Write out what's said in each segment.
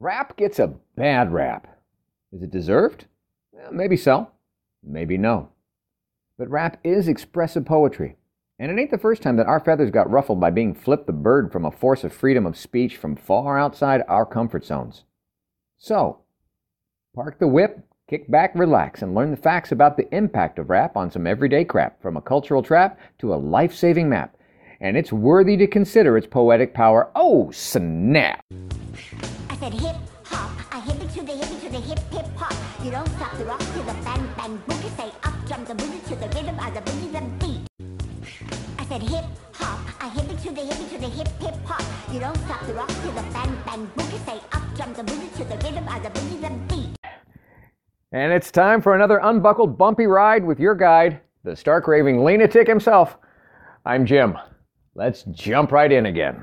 Rap gets a bad rap. Is it deserved? Eh, maybe so. Maybe no. But rap is expressive poetry. And it ain't the first time that our feathers got ruffled by being flipped the bird from a force of freedom of speech from far outside our comfort zones. So, park the whip, kick back, relax, and learn the facts about the impact of rap on some everyday crap, from a cultural trap to a life saving map. And it's worthy to consider its poetic power. Oh, snap! Said hip hop, I hip it to the hip it to the hip hip hop. You don't stop the rock to the bang bang boogie. Say up jump the boogie to the rhythm of the boogie the beat. I said hip hop, I hip it to the hip it to the hip hip hop. You don't stop the rock to the bang bang boogie. Say up jump the boogie to the rhythm of the boogie the beat. And it's time for another unbuckled bumpy ride with your guide, the stark raving lunatic himself. I'm Jim. Let's jump right in again.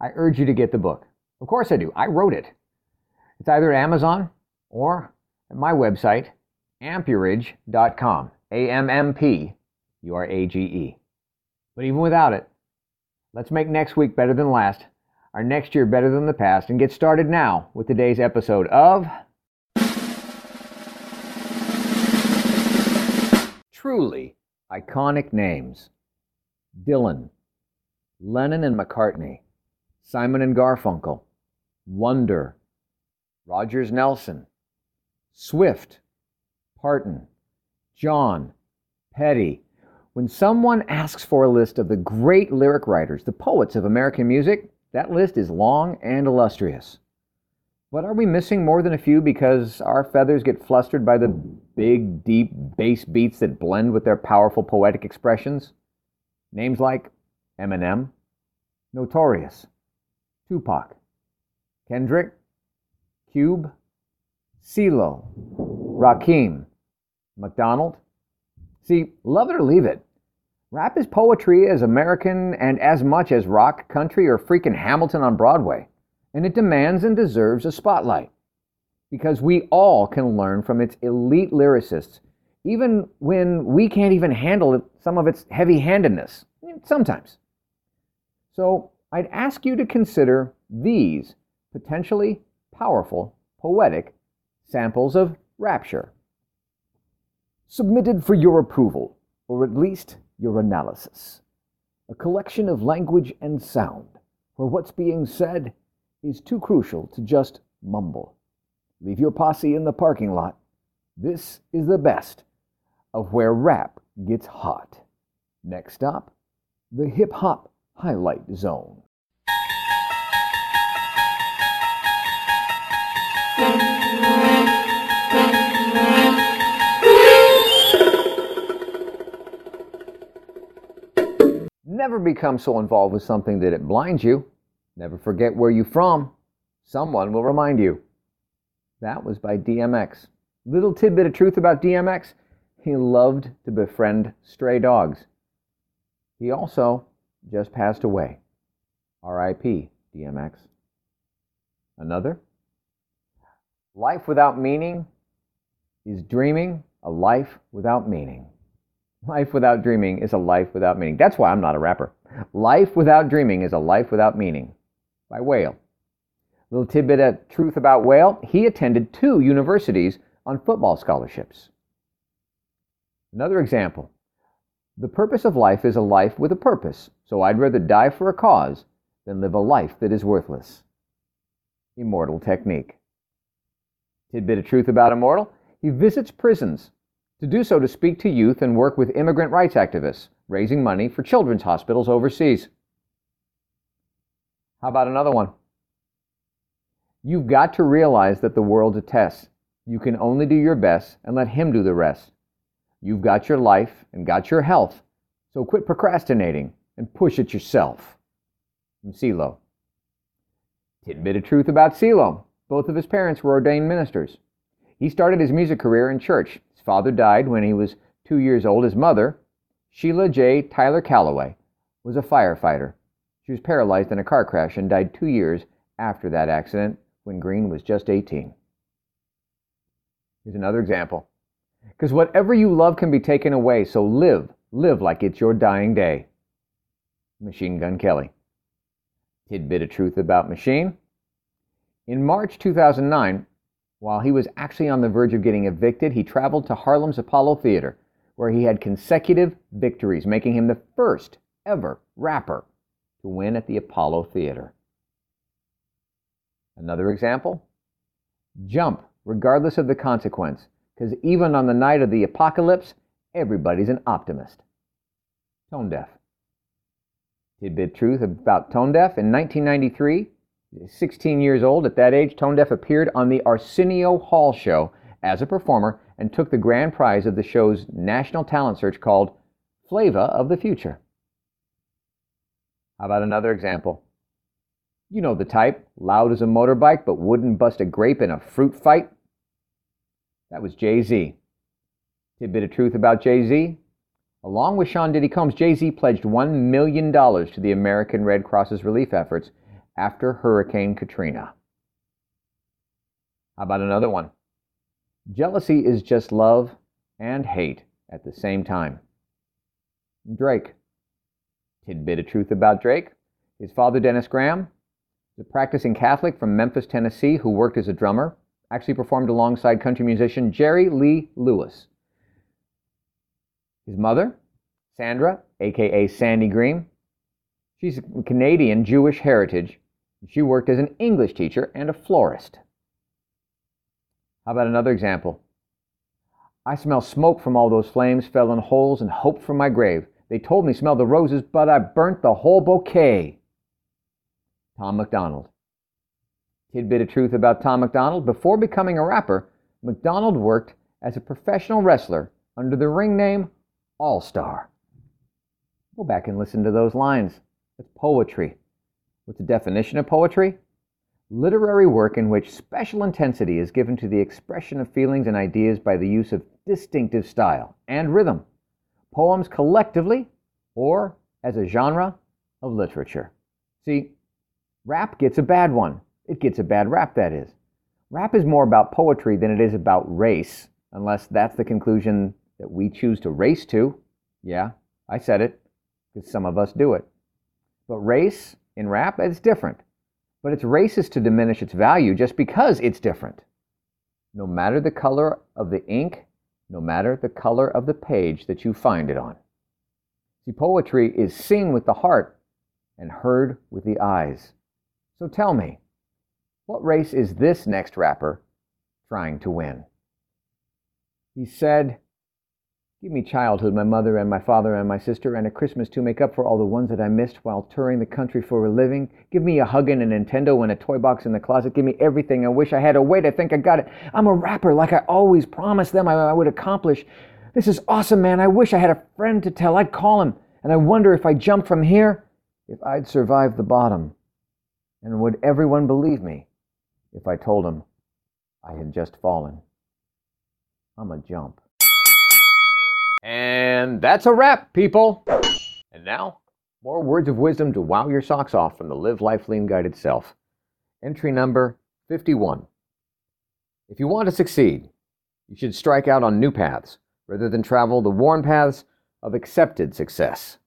I urge you to get the book. Of course I do. I wrote it. It's either at Amazon or at my website, ammpurage.com. A M M P U R A G E. But even without it, let's make next week better than last, our next year better than the past, and get started now with today's episode of Truly Iconic Names Dylan, Lennon and McCartney, Simon and Garfunkel, Wonder, Rogers Nelson, Swift, Parton, John, Petty. When someone asks for a list of the great lyric writers, the poets of American music, that list is long and illustrious. But are we missing more than a few because our feathers get flustered by the big, deep bass beats that blend with their powerful poetic expressions? Names like Eminem, Notorious, Tupac, Kendrick, Cube, CeeLo, Rakim, MacDonald. See, love it or leave it. Rap is poetry as American and as much as rock, country, or freaking Hamilton on Broadway. And it demands and deserves a spotlight. Because we all can learn from its elite lyricists, even when we can't even handle some of its heavy handedness. Sometimes. So I'd ask you to consider these potentially powerful poetic samples of rapture. Submitted for your approval, or at least your analysis. A collection of language and sound, where what's being said is too crucial to just mumble. Leave your posse in the parking lot. This is the best of where rap gets hot. Next stop, the hip hop highlight zone. Never become so involved with something that it blinds you. Never forget where you're from. Someone will remind you. That was by DMX. Little tidbit of truth about DMX he loved to befriend stray dogs. He also just passed away. R.I.P. DMX. Another? Life without meaning is dreaming a life without meaning. Life without dreaming is a life without meaning. That's why I'm not a rapper. Life without dreaming is a life without meaning. By Wale. Little tidbit of truth about Wale he attended two universities on football scholarships. Another example the purpose of life is a life with a purpose, so I'd rather die for a cause than live a life that is worthless. Immortal Technique. Tidbit of truth about Immortal he visits prisons to do so to speak to youth and work with immigrant rights activists, raising money for children's hospitals overseas. How about another one? You've got to realize that the world's a test. You can only do your best and let Him do the rest. You've got your life and got your health, so quit procrastinating and push it yourself. From CeeLo. Tidbit of truth about CeeLo. Both of his parents were ordained ministers. He started his music career in church. Father died when he was two years old. His mother, Sheila J. Tyler Calloway, was a firefighter. She was paralyzed in a car crash and died two years after that accident when Green was just 18. Here's another example. Because whatever you love can be taken away, so live, live like it's your dying day. Machine Gun Kelly. Tidbit of truth about Machine. In March 2009, while he was actually on the verge of getting evicted, he traveled to Harlem's Apollo Theater, where he had consecutive victories, making him the first ever rapper to win at the Apollo Theater. Another example jump, regardless of the consequence, because even on the night of the apocalypse, everybody's an optimist. Tonedeff. Tidbit truth about Tonedeff. In 1993, 16 years old at that age, Tonedeff appeared on the Arsenio Hall show as a performer and took the grand prize of the show's national talent search called Flava of the Future. How about another example? You know the type, loud as a motorbike but wouldn't bust a grape in a fruit fight. That was Jay Z. Tidbit of truth about Jay Z. Along with Sean Diddy Combs, Jay Z pledged $1 million to the American Red Cross's relief efforts after Hurricane Katrina. How about another one? Jealousy is just love and hate at the same time. Drake. Tidbit of truth about Drake. His father, Dennis Graham, is a practicing Catholic from Memphis, Tennessee, who worked as a drummer, actually performed alongside country musician Jerry Lee Lewis. His mother, Sandra, aka Sandy Green, she's Canadian Jewish heritage. She worked as an English teacher and a florist. How about another example? I smell smoke from all those flames, fell in holes, and hope from my grave. They told me smell the roses, but I burnt the whole bouquet. Tom MacDonald. Tidbit of truth about Tom MacDonald. Before becoming a rapper, MacDonald worked as a professional wrestler under the ring name All Star. Go back and listen to those lines. It's poetry. What's the definition of poetry? Literary work in which special intensity is given to the expression of feelings and ideas by the use of distinctive style and rhythm. Poems collectively or as a genre of literature. See, Rap gets a bad one. It gets a bad rap, that is. Rap is more about poetry than it is about race, unless that's the conclusion that we choose to race to. Yeah, I said it, because some of us do it. But race in rap, it's different. But it's racist to diminish its value just because it's different. No matter the color of the ink, no matter the color of the page that you find it on. See, poetry is seen with the heart and heard with the eyes. So tell me, what race is this next rapper trying to win? He said, Give me childhood, my mother and my father and my sister, and a Christmas to make up for all the ones that I missed while touring the country for a living. Give me a hug and a Nintendo and a toy box in the closet. Give me everything I wish I had. Oh, wait, I think I got it. I'm a rapper like I always promised them I, I would accomplish. This is awesome, man. I wish I had a friend to tell. I'd call him. And I wonder if I jump from here, if I'd survive the bottom. And would everyone believe me if I told them I had just fallen? I'm a jump. And that's a wrap, people. And now, more words of wisdom to wow your socks off from the Live Life Lean Guide itself. Entry number 51. If you want to succeed, you should strike out on new paths rather than travel the worn paths of accepted success.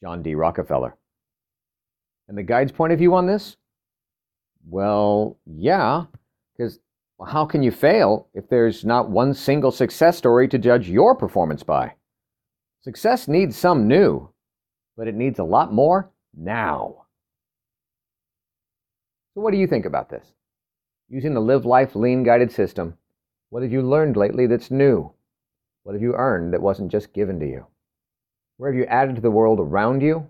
John D. Rockefeller. And the guide's point of view on this? Well, yeah, because how can you fail if there's not one single success story to judge your performance by? Success needs some new, but it needs a lot more now. So, what do you think about this? Using the Live Life Lean guided system, what have you learned lately that's new? What have you earned that wasn't just given to you? Where have you added to the world around you?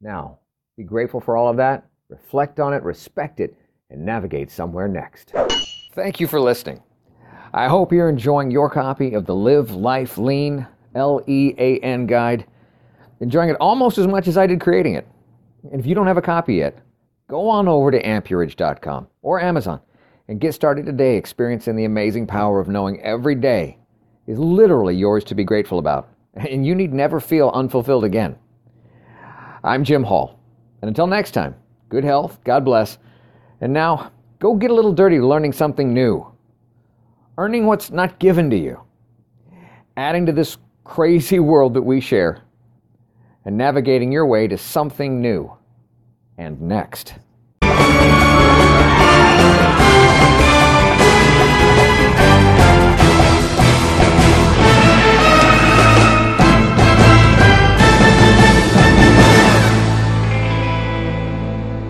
Now, be grateful for all of that, reflect on it, respect it, and navigate somewhere next. Thank you for listening. I hope you're enjoying your copy of the Live Life Lean L E A N guide, enjoying it almost as much as I did creating it. And if you don't have a copy yet, go on over to ammpurage.com or Amazon and get started today experiencing the amazing power of knowing every day is literally yours to be grateful about, and you need never feel unfulfilled again. I'm Jim Hall, and until next time, good health, God bless, and now go get a little dirty learning something new, earning what's not given to you, adding to this crazy world that we share, and navigating your way to something new. And next.